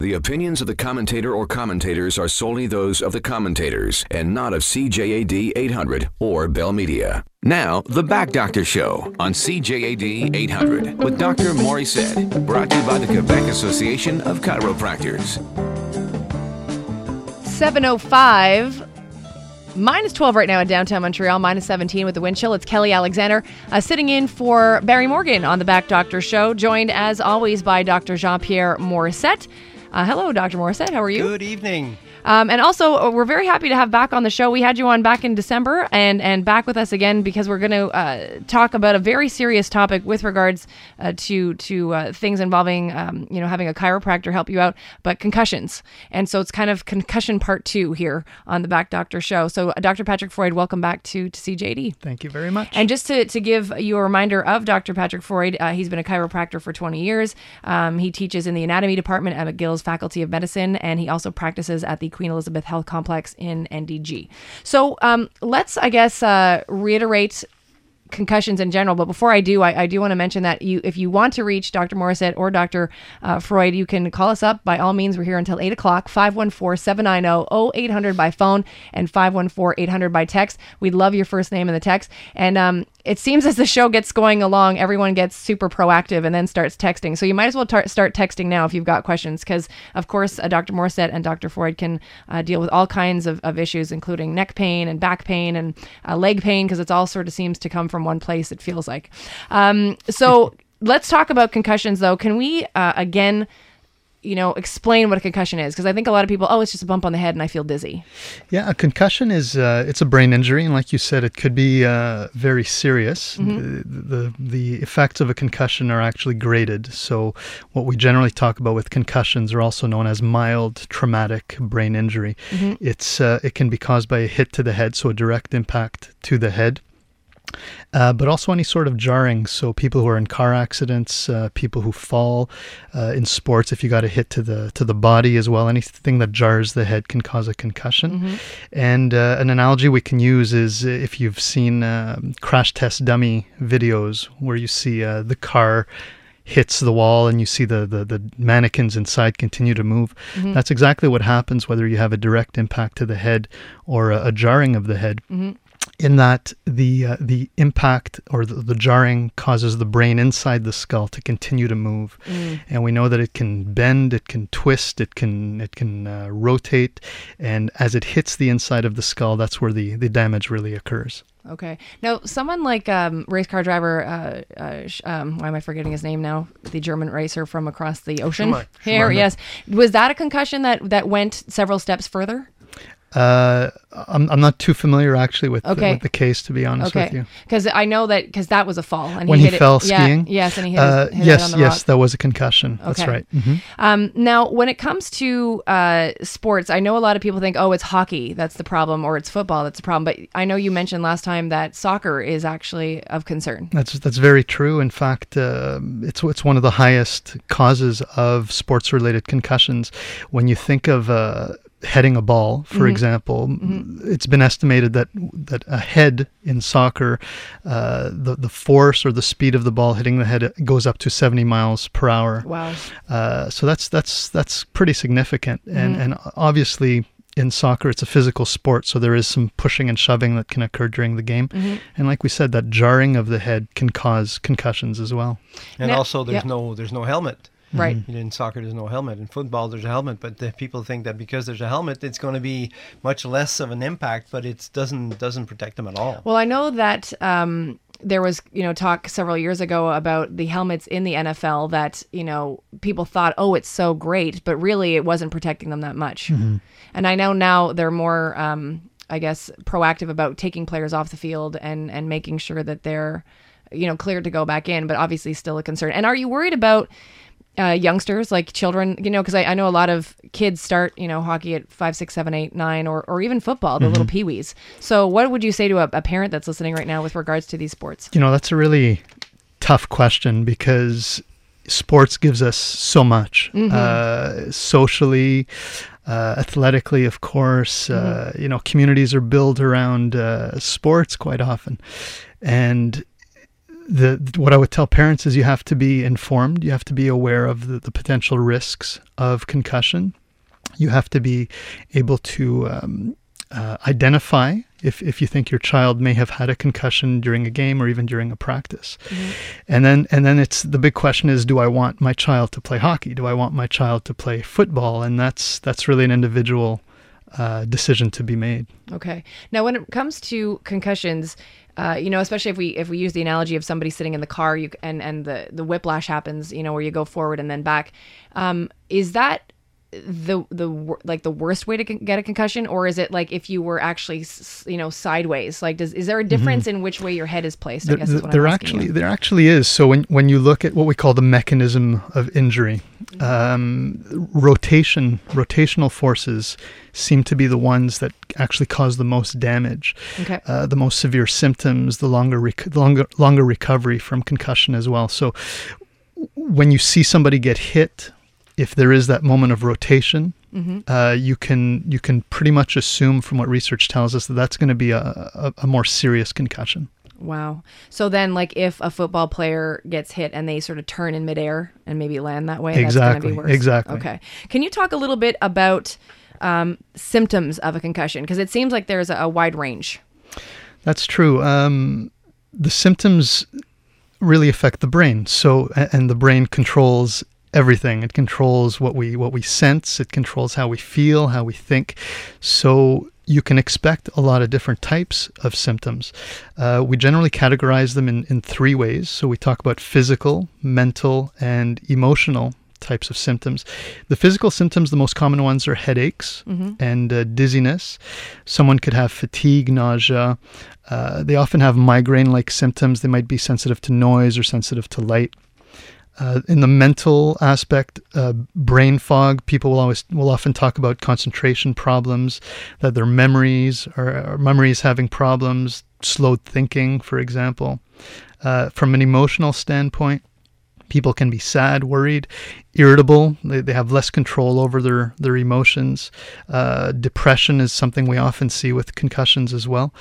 The opinions of the commentator or commentators are solely those of the commentators and not of CJAD 800 or Bell Media. Now, The Back Doctor Show on CJAD 800 with Dr. Morissette, brought to you by the Quebec Association of Chiropractors. 705 minus 12 right now in downtown Montreal, minus 17 with the wind chill. It's Kelly Alexander uh, sitting in for Barry Morgan on the Back Doctor Show, joined as always by Dr. Jean Pierre Morissette. Uh, hello, Dr. Morissette. How are you? Good evening. Um, and also, uh, we're very happy to have back on the show. We had you on back in December, and and back with us again because we're going to uh, talk about a very serious topic with regards uh, to to uh, things involving um, you know having a chiropractor help you out, but concussions. And so it's kind of concussion part two here on the Back Doctor Show. So, uh, Dr. Patrick Freud, welcome back to to CJAD. Thank you very much. And just to, to give you a reminder of Dr. Patrick Freud, uh, he's been a chiropractor for 20 years. Um, he teaches in the anatomy department at McGill's Faculty of Medicine, and he also practices at the Queen Elizabeth Health Complex in NDG. So um, let's, I guess, uh, reiterate concussions in general. But before I do, I, I do want to mention that you, if you want to reach Dr. Morissette or Dr. Uh, Freud, you can call us up. By all means, we're here until 8 o'clock, 514-790-0800 by phone and 514-800 by text. We'd love your first name in the text. And um, it seems as the show gets going along, everyone gets super proactive and then starts texting. So you might as well tar- start texting now if you've got questions, because of course, uh, Dr. Morissette and Dr. Freud can uh, deal with all kinds of, of issues, including neck pain and back pain and uh, leg pain, because it's all sort of seems to come from one place. It feels like. Um, so let's talk about concussions, though. Can we uh, again? You know, explain what a concussion is because I think a lot of people, oh, it's just a bump on the head and I feel dizzy. yeah, a concussion is uh, it's a brain injury, and like you said, it could be uh, very serious. The, the the effects of a concussion are actually graded. So, what we generally talk about with concussions are also known as mild traumatic brain injury. It's uh, it can be caused by a hit to the head, so a direct impact to the head. Uh, but also any sort of jarring. So people who are in car accidents, uh, people who fall uh, in sports, if you got a hit to the to the body as well, anything that jars the head can cause a concussion. And uh, an analogy we can use is if you've seen um crash test dummy videos where you see uh, the car hits the wall and you see the, the, the mannequins inside continue to move. That's exactly what happens whether you have a direct impact to the head or a, a jarring of the head in that the uh, the impact or the, the jarring causes the brain inside the skull to continue to move, and we know that it can bend, it can twist, it can it can uh, rotate, and as it hits the inside of the skull, that's where the the damage really occurs. Okay. Now, someone like um, race car driver, uh, uh, um, why am I forgetting his name now? The German racer from across the ocean. Schumacher. Here, yes. Was that a concussion that that went several steps further? Uh, I'm, I'm not too familiar actually with, Okay. the, with the case, to be honest with you. Because I know that because that was a fall and When he he hit it- fell yeah, skiing? yes, and he hit, Uh, his, hit yes, yes, rock. that was a concussion. That's Okay. right. hmm Um, now, when it comes to uh, sports, I know a lot of people think, oh, it's hockey that's the problem, or it's football that's the problem. But I know you mentioned last time that soccer is actually of concern. That's that's very true. In fact, uh, it's it's one of the highest causes of sports-related concussions. When you think of uh, heading a ball, for example, it's been estimated that that a head in soccer, uh, the the force or the speed of the ball hitting the head goes up to 70 miles per hour. Wow. Uh, so that's that's that's pretty significant, and and obviously in soccer it's a physical sport, so there is some pushing and shoving that can occur during the game, and like we said, that jarring of the head can cause concussions as well. And Now- also, there's yeah. no there's no helmet. Right. In soccer, there's no helmet. In football, there's a helmet, but the people think that because there's a helmet, it's going to be much less of an impact, but it doesn't doesn't protect them at all. Well, I know that um, there was, you know, talk several years ago about the helmets in the NFL that, you know, people thought, oh, it's so great, but really it wasn't protecting them that much. And I know now they're more, um, I guess, proactive about taking players off the field and and making sure that they're, you know, cleared to go back in, but obviously still a concern. And are you worried about? Uh, youngsters, like children, you know, because I, I know a lot of kids start, you know, hockey at five, six, seven, eight, nine, or, or even football, the little peewees. So, what would you say to a, a parent that's listening right now with regards to these sports? You know, that's a really tough question because sports gives us so much uh, socially, uh, athletically, of course. Uh, you know, communities are built around uh, sports quite often, and the what I would tell parents is you have to be informed. You have to be aware of the, the potential risks of concussion. You have to be able to um, uh, identify if, if you think your child may have had a concussion during a game or even during a practice. Mm-hmm. And then and then it's the big question is do I want my child to play hockey? Do I want my child to play football? And that's that's really an individual uh, decision to be made. Okay. Now, when it comes to concussions, uh, you know, especially if we if we use the analogy of somebody sitting in the car, you and and the the whiplash happens, you know, where you go forward and then back. Um, is that the the like the worst way to con- get a concussion or is it like if you were actually you know sideways like does is there a mm-hmm. difference mm-hmm. in which way your head is placed I guess the, there actually you. there actually is so when when you look at what we call the mechanism of injury mm-hmm. um, rotation rotational forces seem to be the ones that actually cause the most damage okay. uh, the most severe symptoms the longer rec- longer longer recovery from concussion as well so when you see somebody get hit if there is that moment of rotation, mm-hmm. uh, you can you can pretty much assume from what research tells us that that's going to be a, a, a, more serious concussion. Wow. So then, like, if a football player gets hit and they sort of turn in midair and maybe land that way, exactly, exactly. Okay. Can you talk a little bit about um, symptoms of a concussion? Because it seems like there's a, a wide range. That's true. Um, the symptoms really affect the brain. So, and the brain controls everything. It controls what we what we sense. It controls how we feel, how we think. So you can expect a lot of different types of symptoms. Uh, we generally categorize them in, in three ways. So we talk about physical, mental, and emotional types of symptoms. The physical symptoms, the most common ones are headaches mm-hmm. and uh, dizziness. Someone could have fatigue, nausea. Uh, they often have migraine like symptoms. They might be sensitive to noise or sensitive to light. Uh, in the mental aspect, uh, brain fog. People will always will often talk about concentration problems, that their memories or, or memories having problems, slowed thinking, for example. Uh, from an emotional standpoint, people can be sad, worried, irritable. They, they have less control over their, their emotions. Uh, depression is something we often see with concussions as well.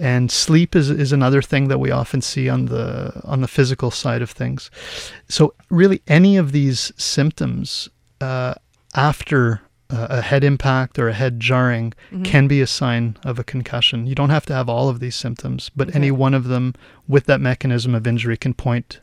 And sleep is, is another thing that we often see on the, on the physical side of things. So, really, any of these symptoms uh, after a head impact or a head jarring mm-hmm. can be a sign of a concussion. You don't have to have all of these symptoms, but okay. any one of them with that mechanism of injury can point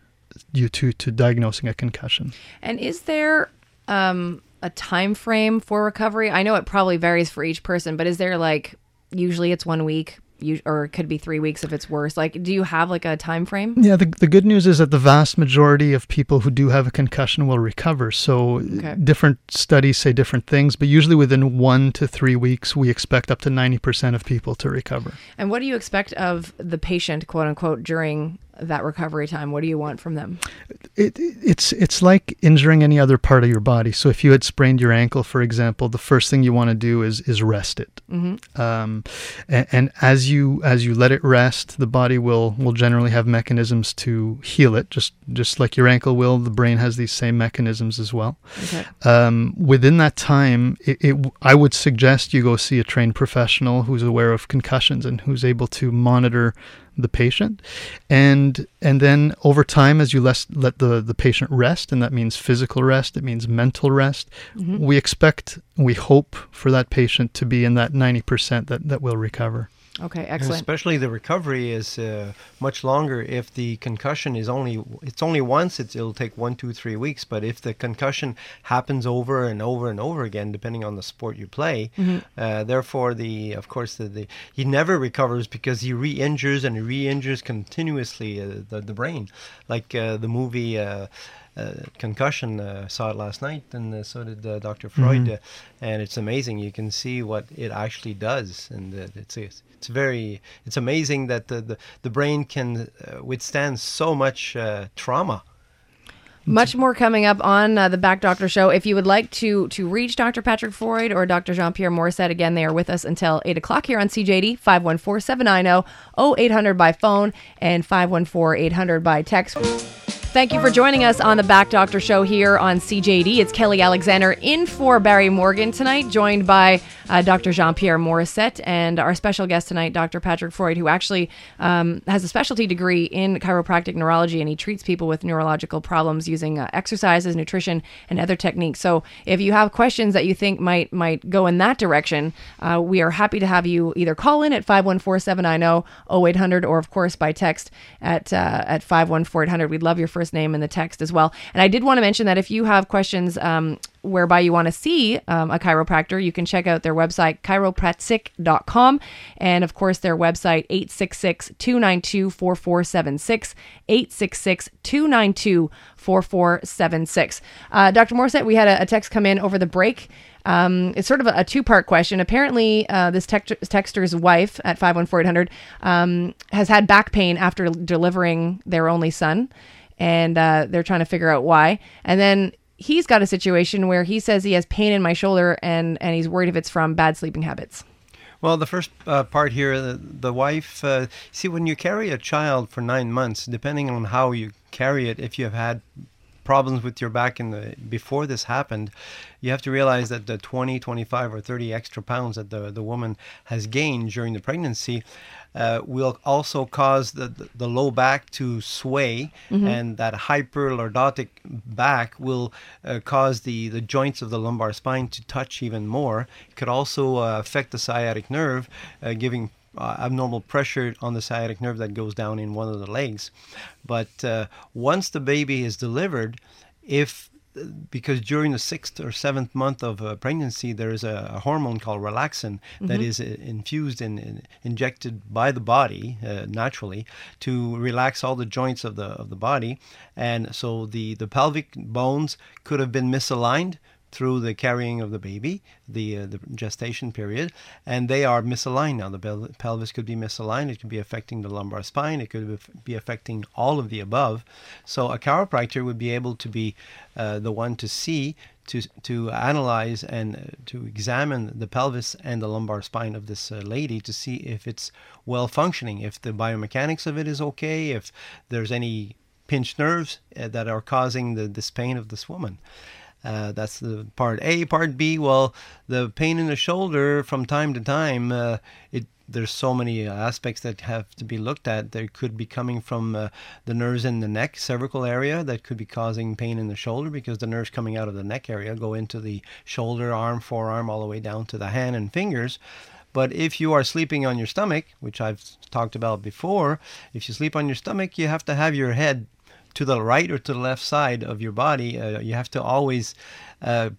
you to to diagnosing a concussion. And is there um, a time frame for recovery? I know it probably varies for each person, but is there like usually it's one week, you, or it could be three weeks if it's worse. Like, do you have like a time frame? Yeah, the, the good news is that the vast majority of people who do have a concussion will recover. So okay. different studies say different things, but usually within one to three weeks, we expect up to 90% of people to recover. And what do you expect of the patient, quote unquote, during that recovery time? What do you want from them? It, it's it's like injuring any other part of your body. So if you had sprained your ankle, for example, the first thing you want to do is is rest it. Mm-hmm. Um, and, and, as you as you let it rest, the body will will generally have mechanisms to heal it. Just just like your ankle will, the brain has these same mechanisms as well. Okay. Um, within that time, it, it, I would suggest you go see a trained professional who's aware of concussions and who's able to monitor the patient and and then over time as you let, let the the patient rest and that means physical rest it means mental rest mm-hmm. we expect we hope for that patient to be in that 90% that that will recover Okay, excellent. And especially the recovery is uh, much longer if the concussion is only it's only once. It's, it'll take one, two, three weeks. But if the concussion happens over and over and over again, depending on the sport you play, mm-hmm. uh, therefore the of course the, the he never recovers because he re-injures and re-injures continuously uh, the the brain, like uh, the movie. Concussion. Uh, saw it last night, and uh, so did uh, Dr. Freud, mm-hmm. and it's amazing. You can see what it actually does, and it's it's very it's amazing that the the, the brain can withstand so much trauma. Much more coming up on uh, the Back Doctor Show. If you would like to to reach Dr. Patrick Freud or Dr. Jean Pierre Morissette, again, they are with us until 8 o'clock here on CJAD 514 790 0800 by phone and 514 800 by text. Thank you for joining us on the Back Doctor Show here on CJAD. It's Kelly Alexander in for Barry Morgan tonight, joined by uh, Dr. Jean Pierre Morissette and our special guest tonight, Dr. Patrick Freud, who actually um, has a specialty degree in chiropractic neurology and he treats people with neurological problems using uh, exercises, nutrition, and other techniques. So if you have questions that you think might might go in that direction, uh, we are happy to have you either call in at 514 790 0800 or, of course, by text at, uh, at 514 800. We'd love your first name in the text as well. And I did want to mention that if you have questions um, whereby you want to see um, a chiropractor, you can check out their website, chiropratique.com. And of course, their website, 866 292 4476. 866 292 4476. Uh, Dr. Morissette, we had a, a text come in over the break. Um, it's sort of a, a two part question. Apparently, uh, this text- texter's wife at 51400 um, has had back pain after delivering their only son and uh, they're trying to figure out why. And then he's got a situation where he says he has pain in my shoulder and, and he's worried if it's from bad sleeping habits. Well, the first uh, part here, the, the wife, uh, see, when you carry a child for nine months, depending on how you carry it, if you have had problems with your back in the before this happened, you have to realize that the 20, 25, or 30 extra pounds that the, the woman has gained during the pregnancy uh, will also cause the, the, the, low back to sway, mm-hmm. and that hyperlordotic back will uh, cause the, the joints of the lumbar spine to touch even more. It could also uh, affect the sciatic nerve, uh, giving uh, abnormal pressure on the sciatic nerve that goes down in one of the legs. But uh, once the baby is delivered, if because during the sixth or seventh month of uh, pregnancy, there is a, a, hormone called relaxin mm-hmm. that is uh, infused and in, injected by the body uh, naturally to relax all the joints of the of the body, and so the the pelvic bones could have been misaligned through the carrying of the baby, the uh, the gestation period, and they are misaligned now. The pel- pelvis could be misaligned. It could be affecting the lumbar spine. It could be affecting all of the above. So a chiropractor would be able to be uh, the one to see. To, to analyze and uh, to examine the pelvis and the lumbar spine of this uh, lady to see if it's well functioning, if the biomechanics of it is okay, if there's any pinched nerves uh, that are causing the, this pain of this woman. Uh, that's the part A. Part B, well, the pain in the shoulder from time to time, uh, it there's so many aspects that have to be looked at. There could be coming from uh, the nerves in the neck, cervical area, that could be causing pain in the shoulder because the nerves coming out of the neck area go into the shoulder, arm, forearm, all the way down to the hand and fingers. But if you are sleeping on your stomach, which I've talked about before, if you sleep on your stomach, you have to have your head to the right or to the left side of your body. Uh, you have to always uh,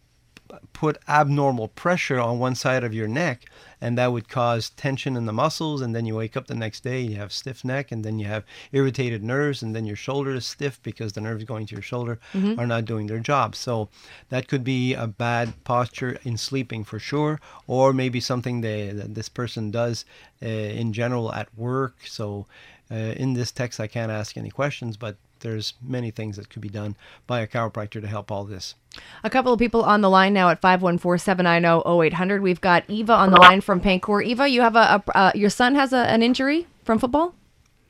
put abnormal pressure on one side of your neck, and that would cause tension in the muscles. And then you wake up the next day, you have stiff neck, and then you have irritated nerves, and then your shoulder is stiff because the nerves going to your shoulder mm-hmm. are not doing their job. So that could be a bad posture in sleeping for sure, or maybe something they, that this person does uh, in general at work. So uh, in this text, I can't ask any questions, but there's many things that could be done by a chiropractor to help all this. A couple of people on the line now at 514-790-0800. We've got Eva on the line from Pincourt. Eva, you have a, a uh, your son has a, an injury from football?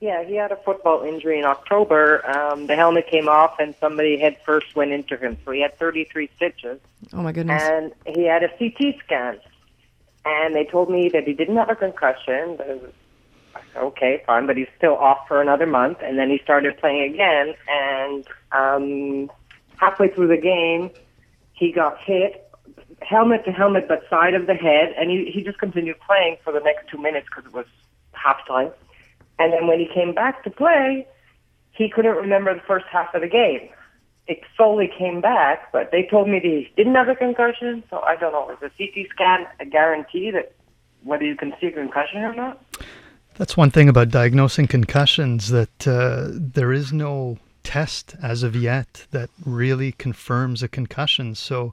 Yeah, he had a football injury in October. Um, the helmet came off and somebody head first went into him. So he had 33 stitches. Oh my goodness. And he had a CT scan. And they told me that he didn't have a concussion okay, fine, but he's still off for another month. And then he started playing again, and um, halfway through the game, he got hit, helmet to helmet, but side of the head, and he, he just continued playing for the next two minutes because it was halftime. And then when he came back to play, he couldn't remember the first half of the game. It slowly came back, but they told me that he didn't have a concussion, so I don't know. Is a CT scan a guarantee that whether you can see a concussion or not? That's one thing about diagnosing concussions that uh, there is no test as of yet that really confirms a concussion. So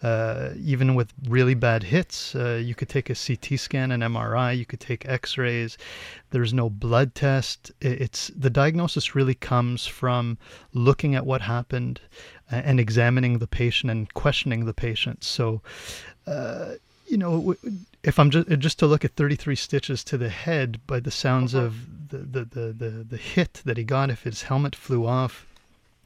uh, even with really bad hits, uh, you could take a CT scan, an MRI, you could take X-rays. There's no blood test. It's the diagnosis really comes from looking at what happened and examining the patient and questioning the patient. So. Uh, you know, if I'm just just to look at 33 stitches to the head by the sounds uh-huh. of the, the, the, the, the hit that he got, if his helmet flew off,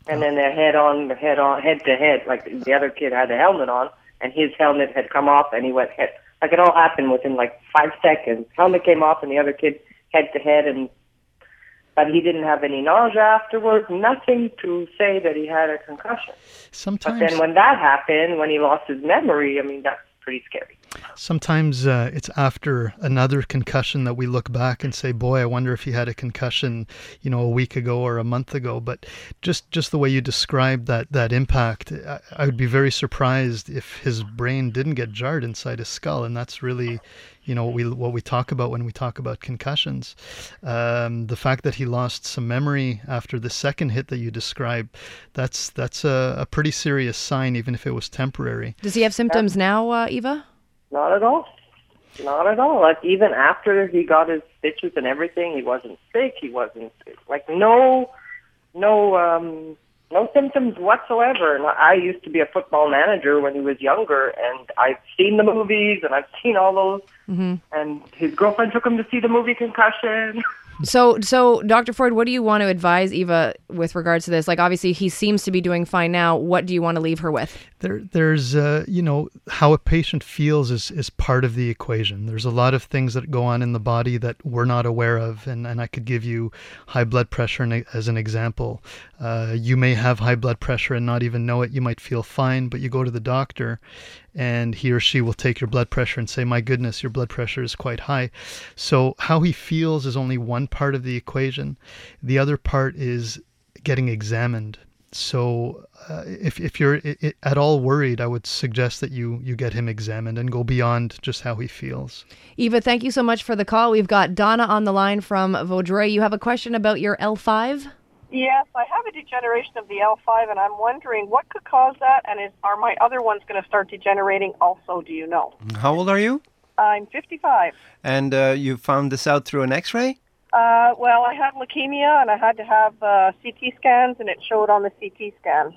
and then they're head on, head on, head to head. Like the other kid had a helmet on, and his helmet had come off, and he went head. Like it all happened within like five seconds. Helmet came off, and the other kid head to head, and but he didn't have any nausea afterwards. Nothing to say that he had a concussion. Sometimes. But then when that happened, when he lost his memory, I mean that's pretty scary. Sometimes uh, it's after another concussion that we look back and say, "Boy, I wonder if he had a concussion, you know, a week ago or a month ago." But just just the way you described that that impact, I, I would be very surprised if his brain didn't get jarred inside his skull, and that's really, you know, what we what we talk about when we talk about concussions. Um, the fact that he lost some memory after the second hit that you described, that's that's a, a pretty serious sign, even if it was temporary. Does he have symptoms now, uh, Eva? Not at all. Not at all. Like even after he got his stitches and everything, he wasn't sick. He wasn't like no, no, um, no symptoms whatsoever. And I used to be a football manager when he was younger, and I've seen the movies and I've seen all those. Mm-hmm. And his girlfriend took him to see the movie Concussion. So, so Dr. Ford, what do you want to advise Eva with regards to this? Like, obviously, he seems to be doing fine now. What do you want to leave her with? There, there's, uh, you know, how a patient feels is, is part of the equation. There's a lot of things that go on in the body that we're not aware of, and, and I could give you high blood pressure as an example. Uh, you may have high blood pressure and not even know it. You might feel fine, but you go to the doctor, and he or she will take your blood pressure and say, "My goodness, your blood pressure is quite high." So how he feels is only one part of the equation. The other part is getting examined. So uh, if, if you're at all worried, I would suggest that you you get him examined and go beyond just how he feels. Eva, thank you so much for the call. We've got Donna on the line from Vaudreuil. You have a question about your L5? Yes, I have a degeneration of the L5, and I'm wondering what could cause that, and is, are my other ones going to start degenerating also? Do you know? How old are you? I'm 55. And uh, you found this out through an X-ray? Uh, well, I had leukemia, and I had to have uh, CT scans, and it showed on the CT scan.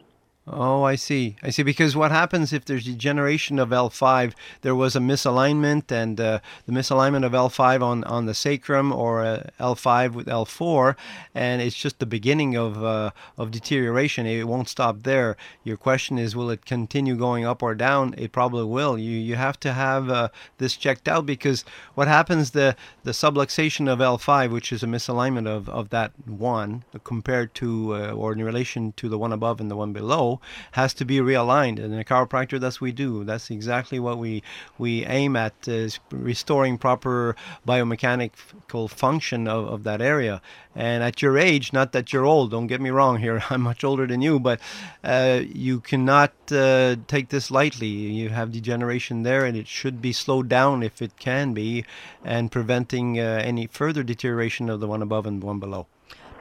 Oh, I see. I see. Because what happens if there's degeneration of L5? There was a misalignment, and uh, the misalignment of L5 on, on the sacrum or uh, L5 with L4, and it's just the beginning of uh, of deterioration. It won't stop there. Your question is, will it continue going up or down? It probably will. You you have to have uh, this checked out because what happens the the subluxation of L5, which is a misalignment of, of that one compared to uh, or in relation to the one above and the one below has to be realigned. And in a chiropractor, that's what we do. That's exactly what we we aim at is restoring proper biomechanical function of, of that area. And at your age, not that you're old, don't get me wrong here, I'm much older than you, but uh, you cannot uh, take this lightly. You have degeneration there, and it should be slowed down if it can be, and preventing uh, any further deterioration of the one above and one below.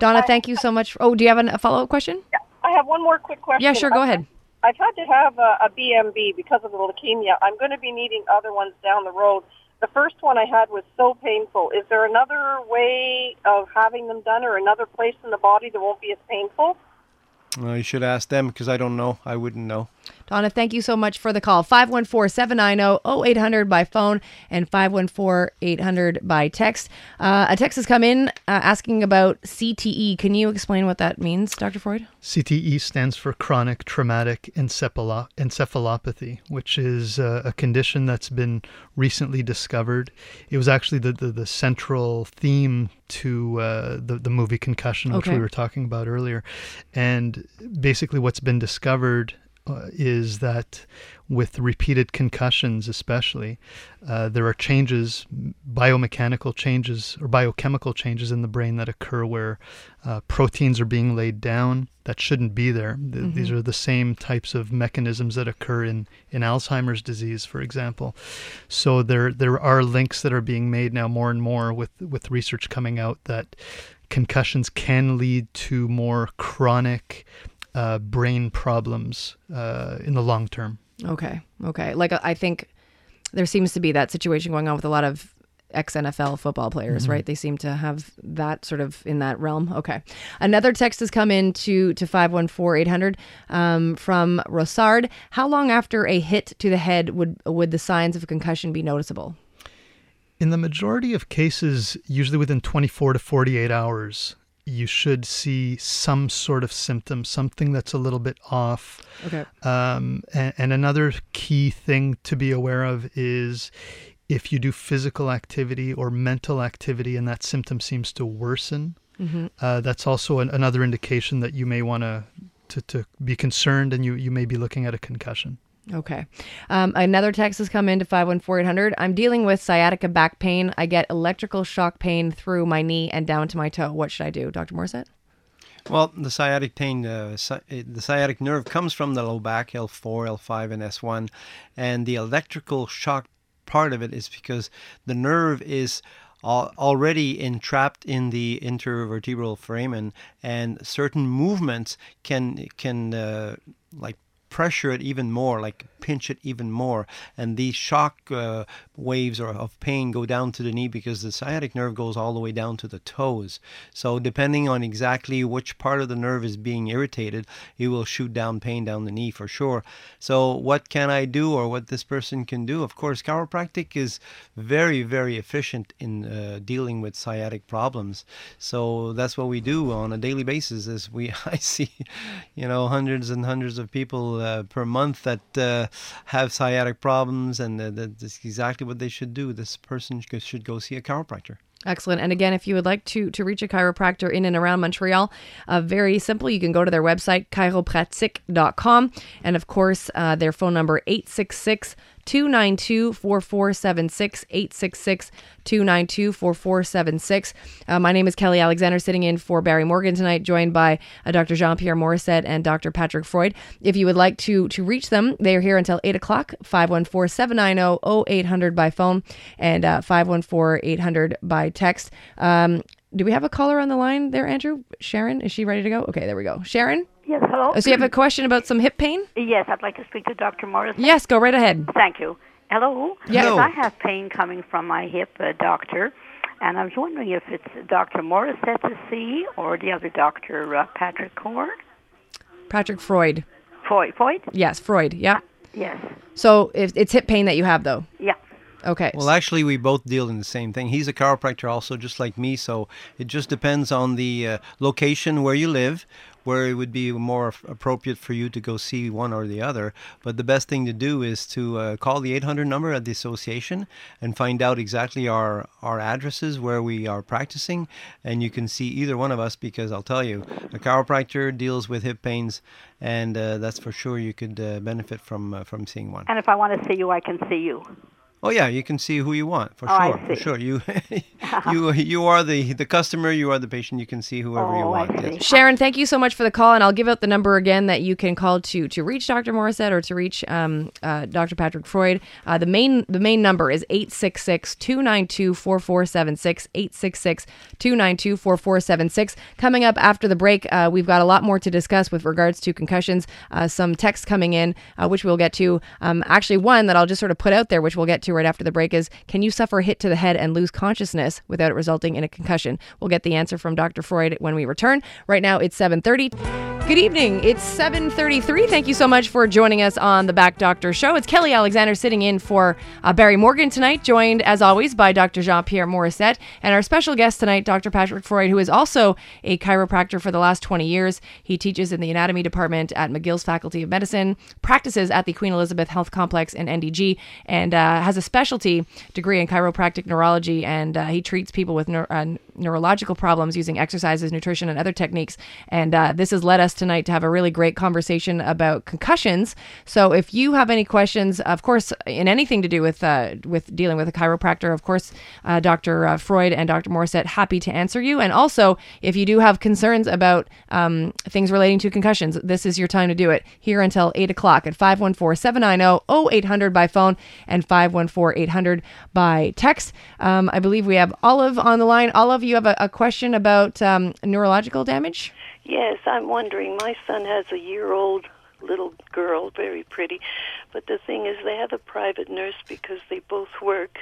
Donna, thank you so much. Oh, do you have a follow up question? Yeah, I have one more quick question. Yeah, sure, go ahead. I've had to have a, a BMB because of the leukemia. I'm going to be needing other ones down the road. The first one I had was so painful. Is there another way of having them done or another place in the body that won't be as painful? Well, you should ask them because I don't know. I wouldn't know. Donna, thank you so much for the call. 514 790 0800 by phone and 514 800 by text. Uh, a text has come in uh, asking about CTE. Can you explain what that means, Dr. Freud? CTE stands for chronic traumatic encephalo- encephalopathy, which is uh, a condition that's been recently discovered. It was actually the, the, the central theme to uh, the, the movie Concussion, which Okay. we were talking about earlier. And basically, what's been discovered uh, is that with repeated concussions, especially, uh, there are changes, biomechanical changes or biochemical changes in the brain that occur where uh, proteins are being laid down that shouldn't be there. Th- These are the same types of mechanisms that occur in, in Alzheimer's disease, for example. So there there are links that are being made now more and more with with research coming out that concussions can lead to more chronic uh, brain problems uh, in the long term. Okay. Okay. Like, I think there seems to be that situation going on with a lot of ex NFL football players, right? They seem to have that sort of in that realm. Okay. Another text has come in to, to 514 800 um, from Rosard. How long after a hit to the head would, would the signs of a concussion be noticeable? In the majority of cases, usually within 24 to 48 hours, you should see some sort of symptom, something that's a little bit off. Okay. Um, and, and another key thing to be aware of is if you do physical activity or mental activity and that symptom seems to worsen, uh, that's also an, another indication that you may want to to be concerned and you, you may be looking at a concussion. Okay. Um, another text has come in into 51400. I'm dealing with sciatica back pain. I get electrical shock pain through my knee and down to my toe. What should I do, Dr. Morissette? Well, the sciatic pain, uh, sci- the sciatic nerve comes from the low back, L4, L5, and S1, and the electrical shock part of it is because the nerve is already entrapped in the intervertebral foramen, and certain movements can can uh, like pressure it even more, like pinch it even more. And these shock uh, waves or of pain go down to the knee because the sciatic nerve goes all the way down to the toes. So depending on exactly which part of the nerve is being irritated, it will shoot down pain down the knee for sure. So what can I do or what this person can do? Of course, chiropractic is very, very efficient in uh, dealing with sciatic problems. So that's what we do on a daily basis. Is we I see, you know, hundreds and hundreds of people uh, per month that uh, have sciatic problems, and uh, that's exactly what they should do. This person should go see a chiropractor. Excellent. And again, if you would like to to reach a chiropractor in and around Montreal, uh, very simple. You can go to their website, chiropratique.com. And of course, uh, their phone number, 866 292 4476 866 292 4476. Uh, My name is Kelly Alexander, sitting in for Barry Morgan tonight, joined by uh, Dr. Jean Pierre Morissette and Dr. Patrick Freud. If you would like to to reach them, they are here until 8 o'clock, 514 790 0800 by phone and uh, 514 800 by text. Um, do we have a caller on the line there, Andrew? Sharon, is she ready to go? Okay, there we go. Sharon? Yes, hello. Oh, so you have a question about some hip pain? Yes, I'd like to speak to Dr. Morris. Yes, go right ahead. Thank you. Hello. Yes. Hello. I have pain coming from my hip, uh, doctor, and I was wondering if it's Dr. Morissette to see or the other doctor, uh, Patrick Core. Patrick Freud. Freud. Foyt? Yes, Freud. Yeah. Yes. So it's hip pain that you have, though. Yeah. Okay. Well, actually, we both deal in the same thing. He's a chiropractor, also, just like me. So it just depends on the uh, location where you live, where it would be more appropriate for you to go see one or the other. But the best thing to do is to uh, call the 800 number at the association and find out exactly our our addresses where we are practicing, and you can see either one of us. Because I'll tell you, a chiropractor deals with hip pains, and uh, that's for sure. You could uh, benefit from uh, from seeing one. And if I want to see you, I can see you. Oh yeah, you can see who you want for Oh, I sure. For sure, you you you are the the customer. You are the patient. You can see whoever you Oh, I want. yes. Sharon, thank you so much for the call, and I'll give out the number again that you can call to to reach Dr. Morissette or to reach um, uh, Dr. Patrick Freud. Uh, the main the main number is 866-292-4476, 866-292-4476. Coming up after the break, uh, we've got a lot more to discuss with regards to concussions. Uh, some text coming in, uh, which we'll get to. Um, actually, one that I'll just sort of put out there, which we'll get right after the break, is can you suffer a hit to the head and lose consciousness without it resulting in a concussion? We'll get the answer from Dr. Freud when we return. Right now, it's 7:30. Good evening. It's 7:33. Thank you so much for joining us on the Back Doctor Show. It's Kelly Alexander sitting in for uh, Barry Morgan tonight, joined as always by Dr. Jean-Pierre Morissette and our special guest tonight, Dr. Patrick Freud, who is also a chiropractor for the last 20 years. He teaches in the anatomy department at McGill's Faculty of Medicine, practices at the Queen Elizabeth Health Complex in NDG, and uh, has a specialty degree in chiropractic neurology. And uh, he treats people with neur- uh, neurological problems using exercises, nutrition, and other techniques. And uh, this has led us tonight to have a really great conversation about concussions. So if you have any questions, of course, in anything to do with uh, with dealing with a chiropractor, of course, uh, Dr. Uh, Freud and Dr. Morissette happy to answer you. And also, if you do have concerns about um, things relating to concussions, this is your time to do it. Here until 8 o'clock at 514 790 0800 by phone and 514 800 by text. Um, I believe we have Olive on the line. Olive, you have a, a question about um, neurological damage? Yes, I'm wondering. My son has a year old little girl, very pretty, but the thing is, they have a private nurse because they both work.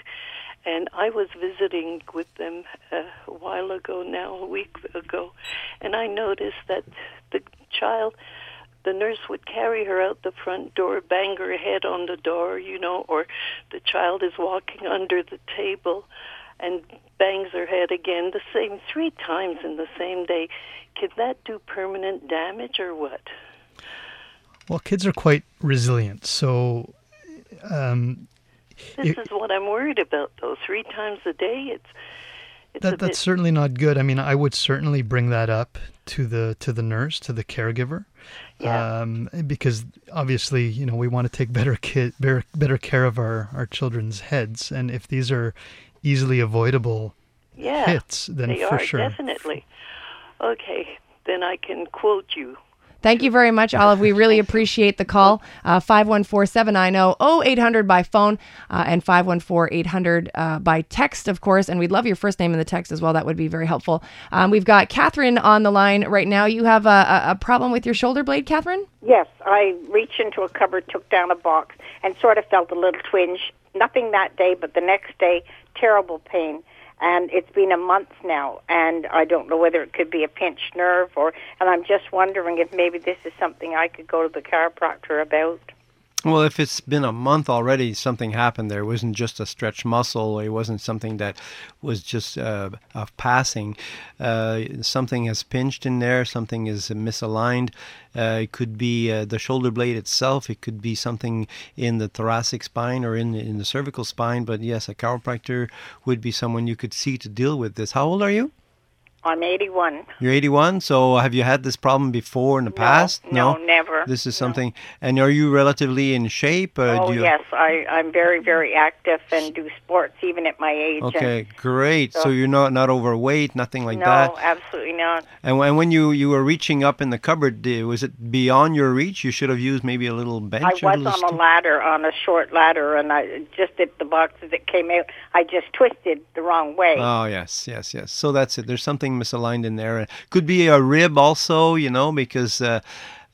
And I was visiting with them uh, a while ago now, a week ago, and I noticed that the child, the nurse would carry her out the front door, bang her head on the door, you know, or the child is walking under the table and bangs her head again the same three times in the same day. Could that do permanent damage or what? Well, kids are quite resilient, so um, This It- is what I'm worried about, though. Three times a day, it's it's a that, that's bit. certainly not good. I mean, I would certainly bring that up to the to the nurse, to the caregiver, Yeah. um, because obviously, you know, we want to take better kid better, better care of our our children's heads, and if these are easily avoidable yeah, hits, then they for are sure. definitely. Okay, then I can quote you. Thank you very much, Olive. We really appreciate the call. Uh, 514-790-0800 by phone uh, and 514-800 uh, by text, of course. And we'd love your first name in the text as well. That would be very helpful. Um, we've got Catherine on the line right now. You have a, a, a problem with your shoulder blade, Catherine? Yes, I reached into a cupboard, took down a box, and sort of felt a little twinge. Nothing that day, but the next day, terrible pain. And it's been a month now, and I don't know whether it could be a pinched nerve or. And I'm just wondering if maybe this is something I could go to the chiropractor about. Well, if it's been a month already, something happened there. It wasn't just a stretched muscle. It wasn't something that was just uh, of passing. Uh, something has pinched in there. Something is misaligned. Uh, it could be uh, the shoulder blade itself. It could be something in the thoracic spine or in in the cervical spine. But yes, a chiropractor would be someone you could see to deal with this. How old are you? I'm 81. You're 81. So have you had this problem before in the past? no, never. This is No. something. And are you relatively in shape? Uh, oh do you, yes, I I'm very very active and do sports even at my age. Okay, great. So, So- you're not not overweight, nothing like that. no, absolutely not. And when, when you you were reaching up in the cupboard, was it beyond your reach? You should have used maybe a little bench. I was on a ladder, on a short ladder, and I just at the boxes that came out, I just twisted the wrong way. Oh yes, yes, yes. So that's it. There's something misaligned in there. Could be a rib also, you know, because uh,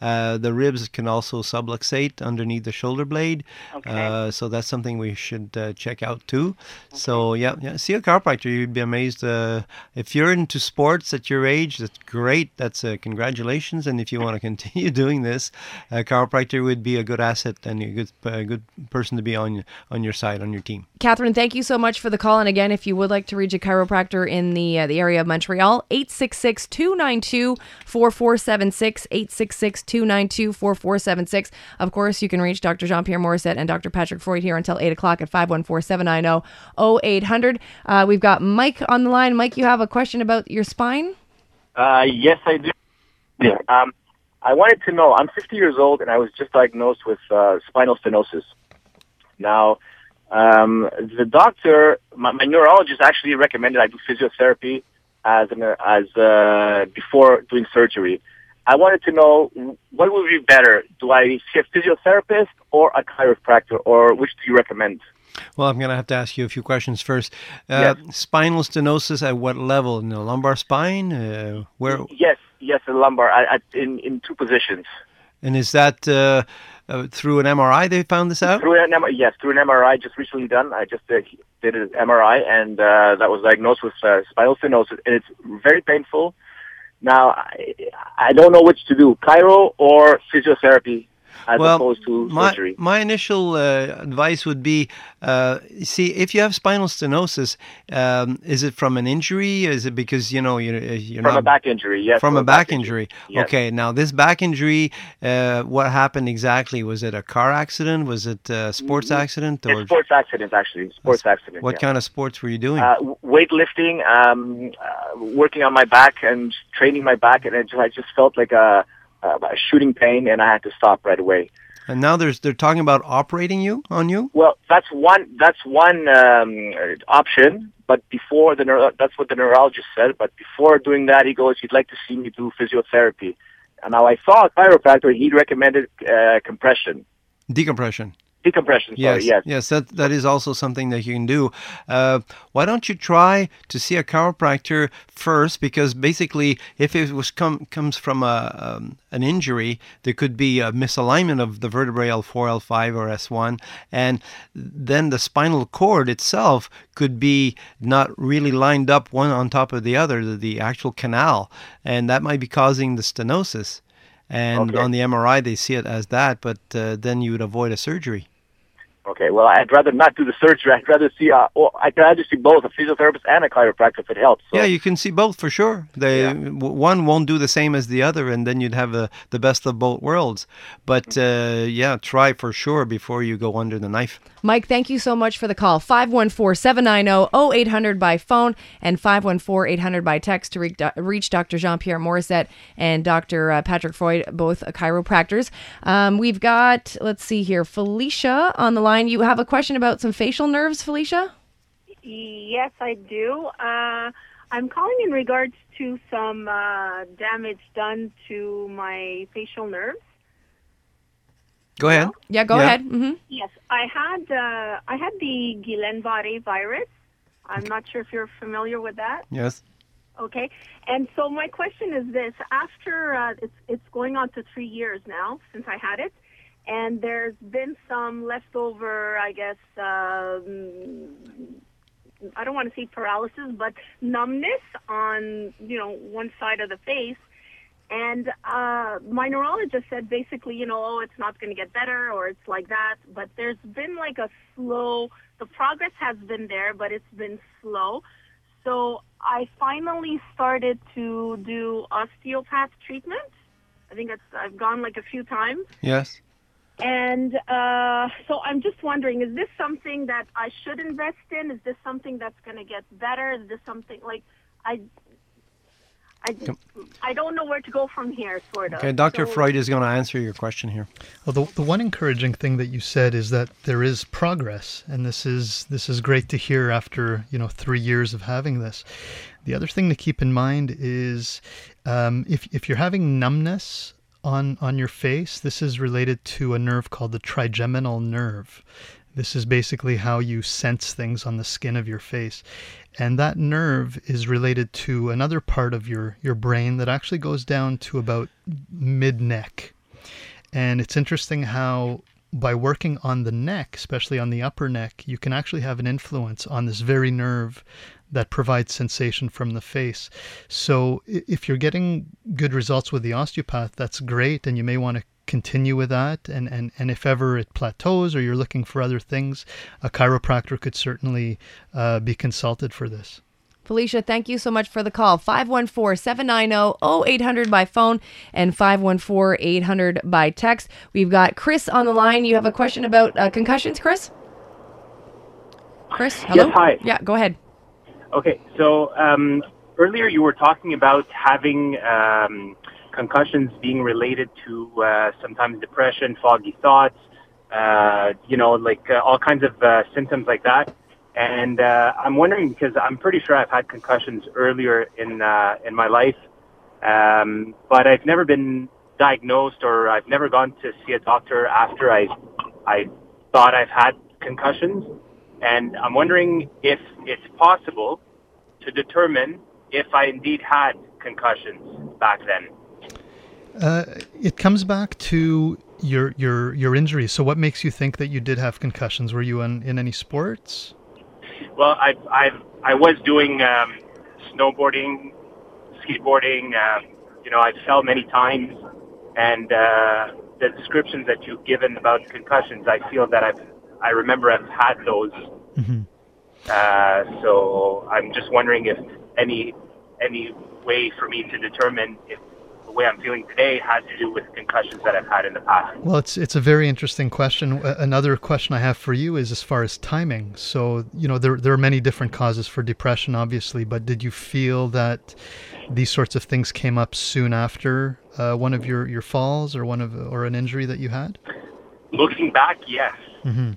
uh, the ribs can also subluxate underneath the shoulder blade. Okay. Uh, so that's something we should uh, check out too. So yeah, yeah. See a chiropractor. You'd be amazed. Uh, if you're into sports at your age, that's great. That's uh, congratulations. And if you want to continue doing this, a chiropractor would be a good asset and a good a good person to be on on your side on your team. Catherine, thank you so much for the call. And again, if you would like to reach a chiropractor in the uh, the area of Montreal, 866-292-4476, 866-292-4476. Of course, you can reach Dr. Jean-Pierre Morissette and Dr. Patrick Freud here until 8 o'clock at 514-790-0800. Uh, we've got Mike on the line. Mike, you have a question about your spine? Uh, yes, I do. Yeah. Um, I wanted to know. I'm 50 years old, and I was just diagnosed with uh, spinal stenosis. Now, um, the doctor, my, my neurologist, actually recommended I do physiotherapy as an, as uh, before doing surgery. I wanted to know what would be better. Do I see a physiotherapist or a chiropractor, or which do you recommend? Well, I'm going to have to ask you a few questions first. Uh, Spinal stenosis at what level? In the lumbar spine? Uh, where? Yes, yes, the lumbar I, I, in in two positions. And is that uh, uh, through an MRI they found this out? Through an MRI, yes, through an MRI just recently done. I just did, did an MRI, and uh, that was diagnosed with uh, spinal stenosis, and it's very painful. Now, I, I don't know which to do, chiro or physiotherapy, as well, opposed to my, surgery. my initial uh, advice would be, uh, see, if you have spinal stenosis, um, is it from an injury? Is it because you know you're, you're From not a back injury, yes. from a back injury? Yes. Okay, now this back injury, uh, what happened exactly? Was it a car accident? Was it a sports accident? It's sports accident, actually. Sports accident. What yeah. kind of sports were you doing? Uh, weightlifting, um, uh, working on my back and training my back, and it just, I just felt like a, a, a shooting pain, and I had to stop right away. and now there's they're talking about operating you on you. Well, that's one. That's one um, option. But before the neuro- that's what the neurologist said. But before doing that, he goes, "You'd like to see me do physiotherapy." And now I saw a chiropractor. He recommended uh, compression, Decompression. Decompression. Sorry, yes. yes, that that is also something that you can do. Uh, why don't you try to see a chiropractor first? Because basically, if it was come comes from a um, an injury, there could be a misalignment of the vertebrae L4, L5, or S1, and then the spinal cord itself could be not really lined up one on top of the other, the, the actual canal, and that might be causing the stenosis. And Okay. on the MRI, they see it as that, but uh, then you would avoid a surgery. Okay, well, I'd rather not do the surgery. I'd rather see. Uh, well, I'd rather see both a physiotherapist and a chiropractor if it helps. So. Yeah, you can see both for sure. They w- one won't do the same as the other, and then you'd have the the best of both worlds. But uh, yeah, try for sure before you go under the knife. Mike, thank you so much for the call. 514 790 0800 by phone and 514 800 by text to reach, reach Dr. Jean Pierre Morissette and Dr. uh, Patrick Freud, both chiropractors. Um, we've got, let's see here, Felicia on the line. You have a question about some facial nerves, Felicia? Yes, I do. Uh, I'm calling in regards to some uh, damage done to my facial nerves. Go ahead. Yeah, go Yeah. ahead. hmm Yes, I had uh, I had the Guillain-Barré virus. I'm not sure if you're familiar with that. Yes. Okay, and so my question is this: After uh, it's it's going on to three years now since I had it, and there's been some leftover, I guess. Um, I don't want to say paralysis, but numbness on you know one side of the face. And uh, my neurologist said basically, you know, oh, it's not going to get better or it's like that. But there's been like a slow, the progress has been there, but it's been slow. So I finally started to do osteopath treatment. I think it's, I've gone like a few times. Yes. And uh, so I'm just wondering, is this something that I should invest in? Is this something that's going to get better? Is this something like I, I, I don't know where to go from here, sort of. Okay, Dr. So- Freud is going to answer your question here. Well, the, the one encouraging thing that you said is that there is progress, and this is this is great to hear after you know three years of having this. The other thing to keep in mind is um, if if you're having numbness on on your face, this is related to a nerve called the trigeminal nerve. This is basically how you sense things on the skin of your face. And that nerve is related to another part of your, your brain that actually goes down to about mid neck. And it's interesting how by working on the neck, especially on the upper neck, you can actually have an influence on this very nerve that provides sensation from the face. So if you're getting good results with the osteopath, that's great, and you may want to continue with that. And, and, and if ever it plateaus or you're looking for other things, a chiropractor could certainly uh, be consulted for this. Felicia, thank you so much for the call. 514 790 0800 by phone and 514 800 by text. We've got Chris on the line. You have a question about uh, concussions, Chris? Chris, hello? Yes, hi. Yeah, go ahead. Okay, so um, earlier you were talking about having um, concussions being related to uh, sometimes depression, foggy thoughts, uh, you know, like uh, all kinds of uh, symptoms like that. And uh, I'm wondering because I'm pretty sure I've had concussions earlier in uh, in my life, um, but I've never been diagnosed or I've never gone to see a doctor after I I thought I've had concussions. And I'm wondering if it's possible to determine if I indeed had concussions back then. Uh, it comes back to your your your injuries. So, what makes you think that you did have concussions? Were you in, in any sports? Well, I've, I've, I was doing um, snowboarding, skateboarding. Uh, you know, I fell many times, and uh, the descriptions that you've given about concussions, I feel that I've, I remember I've had those. Uh, so I'm just wondering if any any way for me to determine if way I'm feeling today has to do with concussions that I've had in the past. Well, it's it's a very interesting question. Another question I have for you is as far as timing. So, you know, there there are many different causes for depression, obviously, but did you feel that these sorts of things came up soon after uh, one of your, your falls or one of or an injury that you had? Looking back, yes. hmm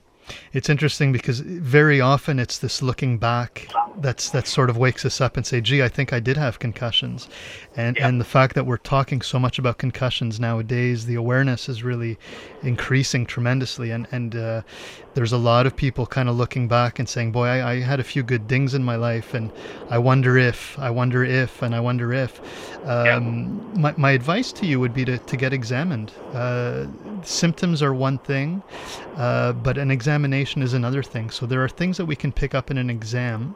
It's interesting because very often it's this looking back that's that sort of wakes us up and say, "Gee, I think I did have concussions," and and the fact that we're talking so much about concussions nowadays, the awareness is really increasing tremendously, and and uh, there's a lot of people kind of looking back and saying, "Boy, I, I had a few good dings in my life, and I wonder if, I wonder if, and I wonder if." Um, my my advice to you would be to to get examined. Uh, symptoms are one thing, uh, but an examination is another thing. So there are things that we can pick up in an exam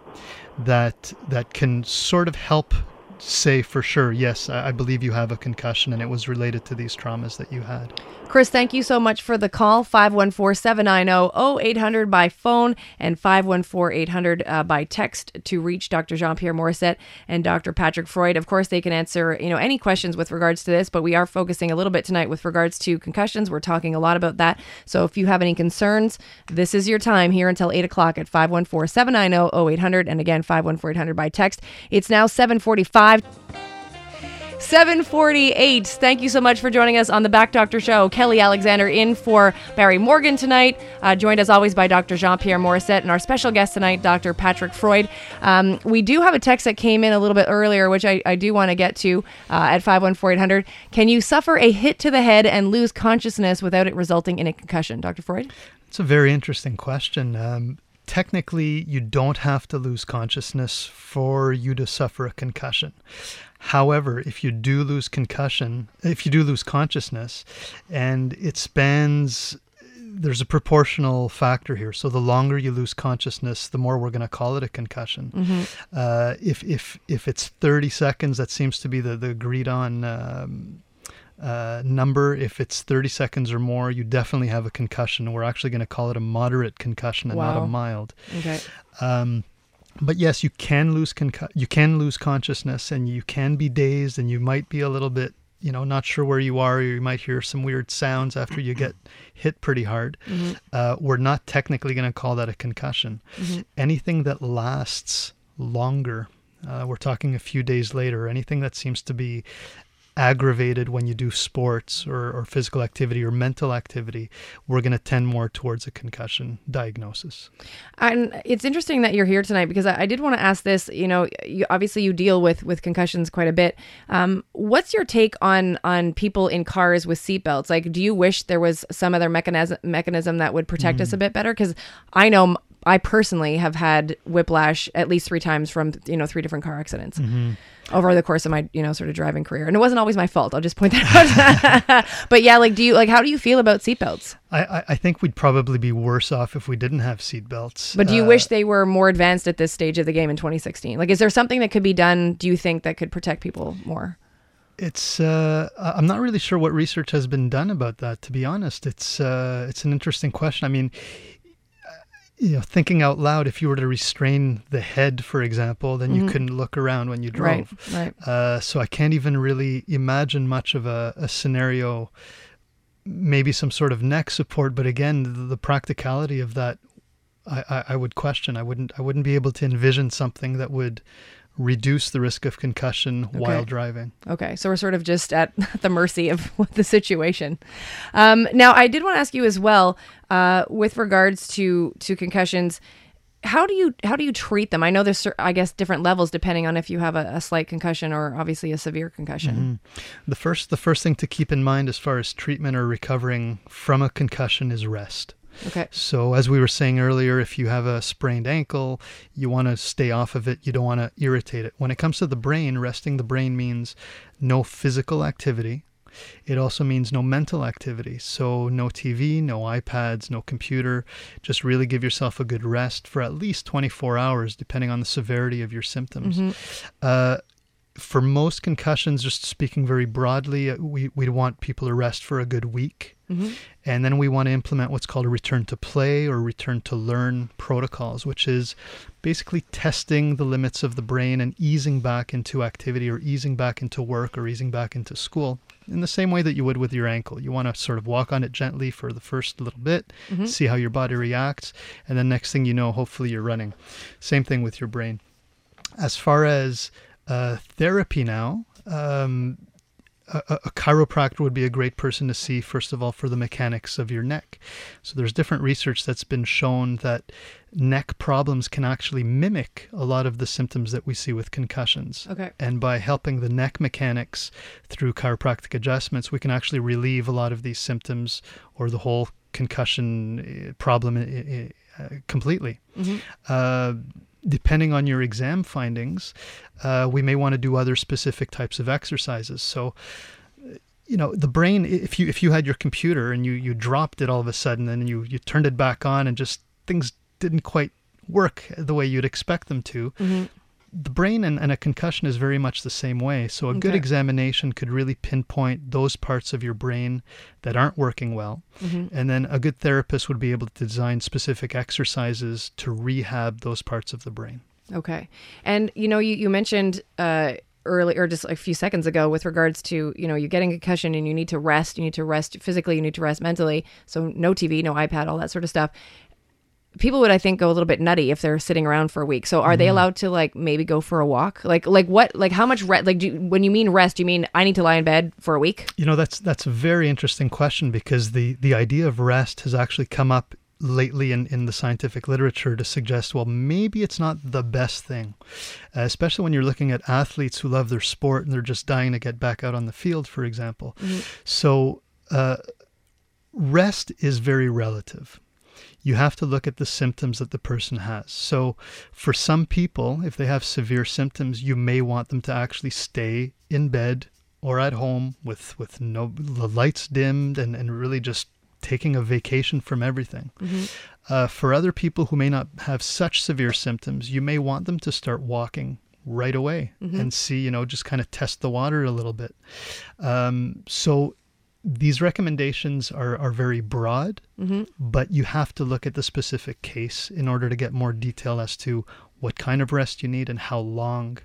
that that can sort of help say for sure, yes, I, I believe you have a concussion and it was related to these traumas that you had. Chris, thank you so much for the call. 514 790 0800 by phone and 514 800 uh, by text to reach Dr. Jean Pierre Morissette and Dr. Patrick Freud. Of course, they can answer you know any questions with regards to this, but we are focusing a little bit tonight with regards to concussions. We're talking a lot about that. So if you have any concerns, this is your time here until 8 o'clock at 514 790 0800 and again 514 800 by text. It's now 745. 748. Thank you so much for joining us on the Back Doctor Show. Kelly Alexander in for Barry Morgan tonight, uh, joined as always by Dr. Jean Pierre Morissette and our special guest tonight, Dr. Patrick Freud. Um, we do have a text that came in a little bit earlier, which I, I do want to get to uh, at 514 Can you suffer a hit to the head and lose consciousness without it resulting in a concussion? Dr. Freud? It's a very interesting question. Um, technically, you don't have to lose consciousness for you to suffer a concussion. However, if you do lose concussion, if you do lose consciousness, and it spans, there's a proportional factor here. So the longer you lose consciousness, the more we're going to call it a concussion. Mm-hmm. Uh, if if if it's 30 seconds, that seems to be the the agreed on. Um, uh, number. If it's 30 seconds or more, you definitely have a concussion. We're actually going to call it a moderate concussion and not a mild. Okay. Um, but yes, you can lose concu- you can lose consciousness, and you can be dazed, and you might be a little bit, you know, not sure where you are. Or you might hear some weird sounds after you get hit pretty hard. Mhm. Uh, we're not technically going to call that a concussion. Mhm. Anything that lasts longer, uh, we're talking a few days later, anything that seems to be aggravated when you do sports or, or physical activity or mental activity, we're going to tend more towards a concussion diagnosis. And it's interesting that you're here tonight because I, I did want to ask this. You know, you, obviously you deal with with concussions quite a bit. Um, what's your take on on people in cars with seatbelts? Like, do you wish there was some other mechanism mechanism that would protect us a bit better? Because I know I personally have had whiplash at least three times from you know three different car accidents. Over the course of my, you know, sort of driving career, and it wasn't always my fault. I'll just point that out. but yeah, like, do you like? How do you feel about seatbelts? I, I, think we'd probably be worse off if we didn't have seatbelts. But do you Uh, wish they were more advanced at this stage of the game in 2016? Like, is there something that could be done? Do you think that could protect people more? It's uh, I'm not really sure what research has been done about that. To be honest, it's uh, it's an interesting question. I mean, you know, thinking out loud, if you were to restrain the head, for example, then Mhm. you couldn't look around when you Right, drove. right. Uh, so I can't even really imagine much of a, a scenario. Maybe some sort of neck support, but again, the, the practicality of that, I, I, I would question. I wouldn't I wouldn't be able to envision something that would reduce the risk of concussion while driving. Okay, so we're sort of just at the mercy of the situation. Um, now, I did want to ask you as well, uh, with regards to to concussions. How do you how do you treat them? I know there's I guess different levels depending on if you have a, a slight concussion or obviously a severe concussion. Mhm. The first the first thing to keep in mind as far as treatment or recovering from a concussion is rest. Okay. So as we were saying earlier, if you have a sprained ankle, you want to stay off of it. You don't want to irritate it. When it comes to the brain, resting the brain means no physical activity. It also means no mental activity. So no TV, no iPads, no computer. Just really give yourself a good rest for at least 24 hours, depending on the severity of your symptoms. Mhm. Uh, for most concussions, just speaking very broadly, uh, we, we want people to rest for a good week. Mhm. And then we want to implement what's called a return to play or return to learn protocols, which is basically testing the limits of the brain and easing back into activity or easing back into work or easing back into school in the same way that you would with your ankle. You want to sort of walk on it gently for the first little bit, Mhm. see how your body reacts, and then next thing you know, hopefully you're running. Same thing with your brain. As far as uh, therapy now, um, a, a chiropractor would be a great person to see, first of all, for the mechanics of your neck. So there's different research that's been shown that neck problems can actually mimic a lot of the symptoms that we see with concussions. Okay. And by helping the neck mechanics through chiropractic adjustments, we can actually relieve a lot of these symptoms or the whole concussion eh, problem eh, eh, completely. Mhm. Uh, depending on your exam findings, uh, we may want to do other specific types of exercises. So, uh, you know, the brain. If you if you had your computer and you you dropped it all of a sudden and you you turned it back on and just things didn't quite work the way you'd expect them to. Mhm. The brain and, and a concussion is very much the same way. So, a good examination could really pinpoint those parts of your brain that aren't working well. Mhm. And then a good therapist would be able to design specific exercises to rehab those parts of the brain. Okay. And you know, you, you mentioned uh early or just a few seconds ago with regards to, you know, you're getting a concussion and you need to rest, you need to rest physically, you need to rest mentally. So no TV, no iPad, all that sort of stuff. People would I think go a little bit nutty if they're sitting around for a week. So are they Mhm. allowed to like maybe go for a walk? Like like what like how much rest like do you, when you mean rest, do you mean I need to lie in bed for a week? You know, that's that's a very interesting question because the the idea of rest has actually come up lately in, in the scientific literature to suggest, well, maybe it's not the best thing, uh, especially when you're looking at athletes who love their sport and they're just dying to get back out on the field, for example. So, uh, rest is very relative. You have to look at the symptoms that the person has. So, for some people, if they have severe symptoms, you may want them to actually stay in bed or at home with, with no the lights dimmed and, and really just taking a vacation from everything. Mhm. Uh, for other people who may not have such severe symptoms, you may want them to start walking right away Mhm. and see, you know, just kind of test the water a little bit. Um, so these recommendations are, are very broad, Mhm. but you have to look at the specific case in order to get more detail as to what kind of rest you need and how long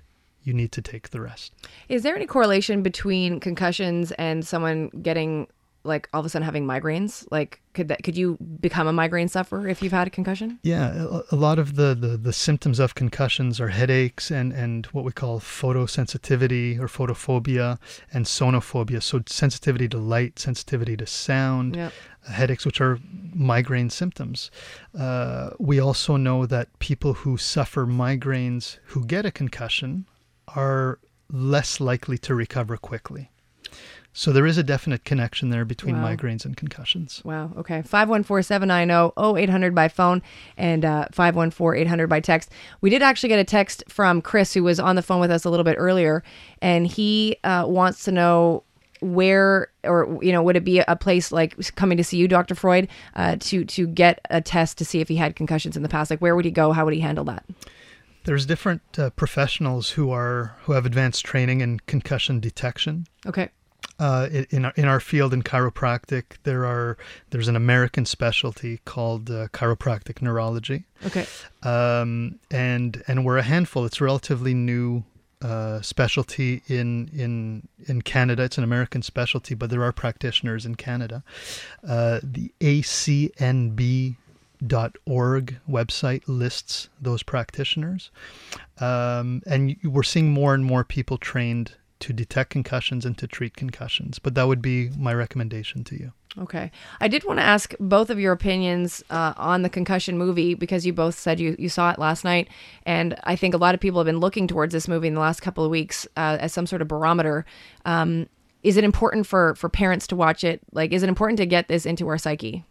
you need to take the rest. Is there any correlation between concussions and someone getting like all of a sudden having migraines? Like could that could you become a migraine sufferer if you've had a concussion? Yeah, a, lot of the, the, the symptoms of concussions are headaches and, and what we call photosensitivity or photophobia and sonophobia. So sensitivity to light, sensitivity to sound, Yep. headaches, which are migraine symptoms. Uh, we also know that people who suffer migraines who get a concussion are less likely to recover quickly. So there is a definite connection there between Wow. migraines and concussions. Wow. Okay. 514 790 0800 by phone and uh, 514 800 by text. We did actually get a text from Chris, who was on the phone with us a little bit earlier, and he uh, wants to know where or you know would it be a place like coming to see you dr freud uh, to to get a test to see if he had concussions in the past like where would he go how would he handle that There's different uh, professionals who are who have advanced training in concussion detection. okay Uh, in our, in our field in chiropractic, there are there's an American specialty called uh, chiropractic neurology, okay um, and and we're a handful. It's a relatively new uh, specialty in in in Canada. It's an American specialty, but there are practitioners in Canada. Uh, the ACNB dot org website lists those practitioners um, and we're seeing more and more people trained to detect concussions and to treat concussions but that would be my recommendation to you Okay. I did want to ask both of your opinions uh, on the concussion movie because you both said you, you saw it last night. And I think a lot of people have been looking towards this movie in the last couple of weeks uh, as some sort of barometer. Um, is it important for, for parents to watch it? Like, is it important to get this into our psyche?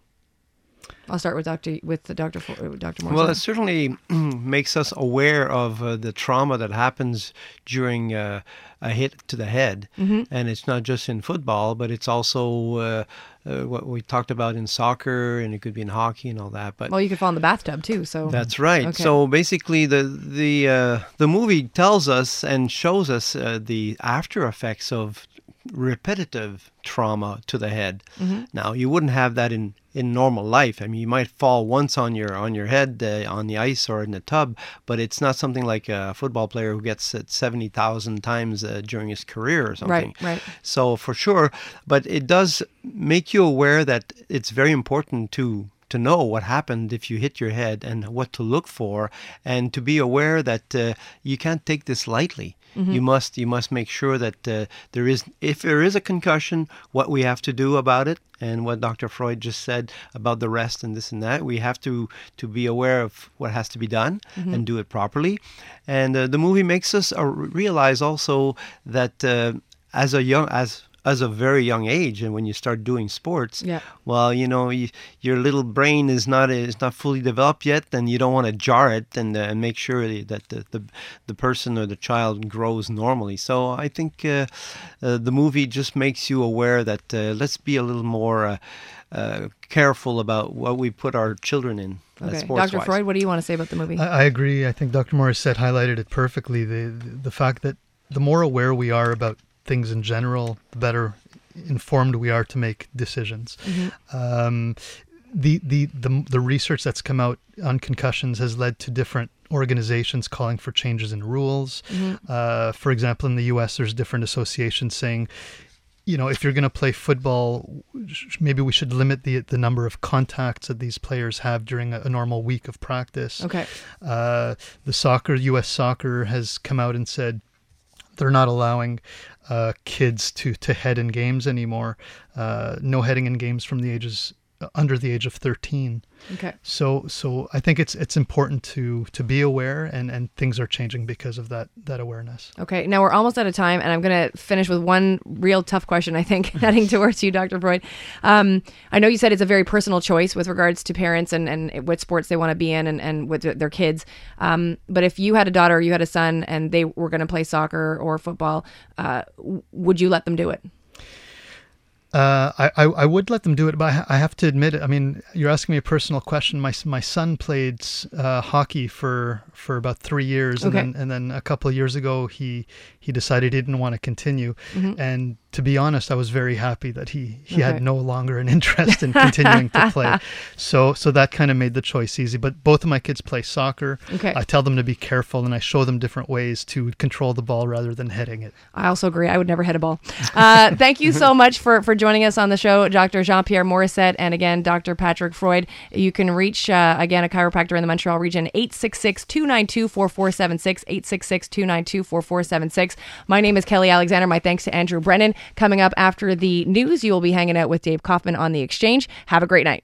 I'll start with Dr. with the Dr. Fo- uh, Dr. Morrison. Well, it certainly makes us aware of uh, the trauma that happens during uh, a hit to the head, Mhm. and it's not just in football, but it's also uh, uh, what we talked about in soccer, and it could be in hockey and all that. But well, you could fall in the bathtub too. So that's right. Okay. So basically, the the uh, the movie tells us and shows us uh, the after effects of repetitive trauma to the head. Mhm. Now, you wouldn't have that in in normal life. I mean, you might fall once on your on your head uh, on the ice or in the tub, but it's not something like a football player who gets it seventy thousand times uh, during his career or something. Right, right. So for sure, but it does make you aware that it's very important to to know what happened if you hit your head and what to look for, and to be aware that uh, you can't take this lightly. Mhm. You must you must make sure that uh, there is if there is a concussion, what we have to do about it, and what Dr. Freud just said about the rest and this and that. We have to to be aware of what has to be done Mhm. and do it properly. And uh, the movie makes us uh, realize also that uh, as a young as as a very young age, and when you start doing sports, Yeah. well, you know, you, your little brain is not is not fully developed yet, and you don't want to jar it and uh, make sure that the, the the person or the child grows normally. So I think uh, uh, the movie just makes you aware that uh, let's be a little more uh, uh, careful about what we put our children in. uh, Okay, sports Dr. Freud, what do you want to say about the movie? I, I agree. I think Dr. Morissette highlighted it perfectly. The, the the fact that the more aware we are about things in general, the better informed we are to make decisions. Um, the, the the the research that's come out on concussions has led to different organizations calling for changes in rules. Uh, for example, in the U.S., there's different associations saying, you know, if you're going to play football, maybe we should limit the the number of contacts that these players have during a, a normal week of practice. Okay. Uh, the soccer, U.S. Soccer, has come out and said they're not allowing uh, kids to to head in games anymore. Uh, no heading in games from the ages under the age of 13. Okay. So so I think it's it's important to to be aware and and things are changing because of that that awareness. Okay, now we're almost out of time, and I'm going to finish with one real tough question, I think, heading towards you, Dr. Freud. Um, I know you said it's a very personal choice with regards to parents and, and what sports they want to be in and, and with their kids. Um, but if you had a daughter you had a son and they were going to play soccer or football, uh, would you let them do it? Uh, I, I I would let them do it, but I, have to admit, I mean, you're asking me a personal question. My my son played uh, hockey for for about three years, Okay. and then and then a couple of years ago, he he decided he didn't want to continue. Mhm. And to be honest, I was very happy that he he Okay. had no longer an interest in continuing to play. So so that kind of made the choice easy. But both of my kids play soccer. Okay. I tell them to be careful, and I show them different ways to control the ball rather than hitting it. I also agree. I would never hit a ball. Uh, thank you so much for, for joining us on the show, Dr. Jean Pierre Morissette, and again, Dr. Patrick Freud. You can reach, uh, again, a chiropractor in the Montreal region, 866 292 4476, 866 292 4476. My name is Kelly Alexander. My thanks to Andrew Brennan. Coming up after the news, you will be hanging out with Dave Kaufman on the exchange. Have a great night.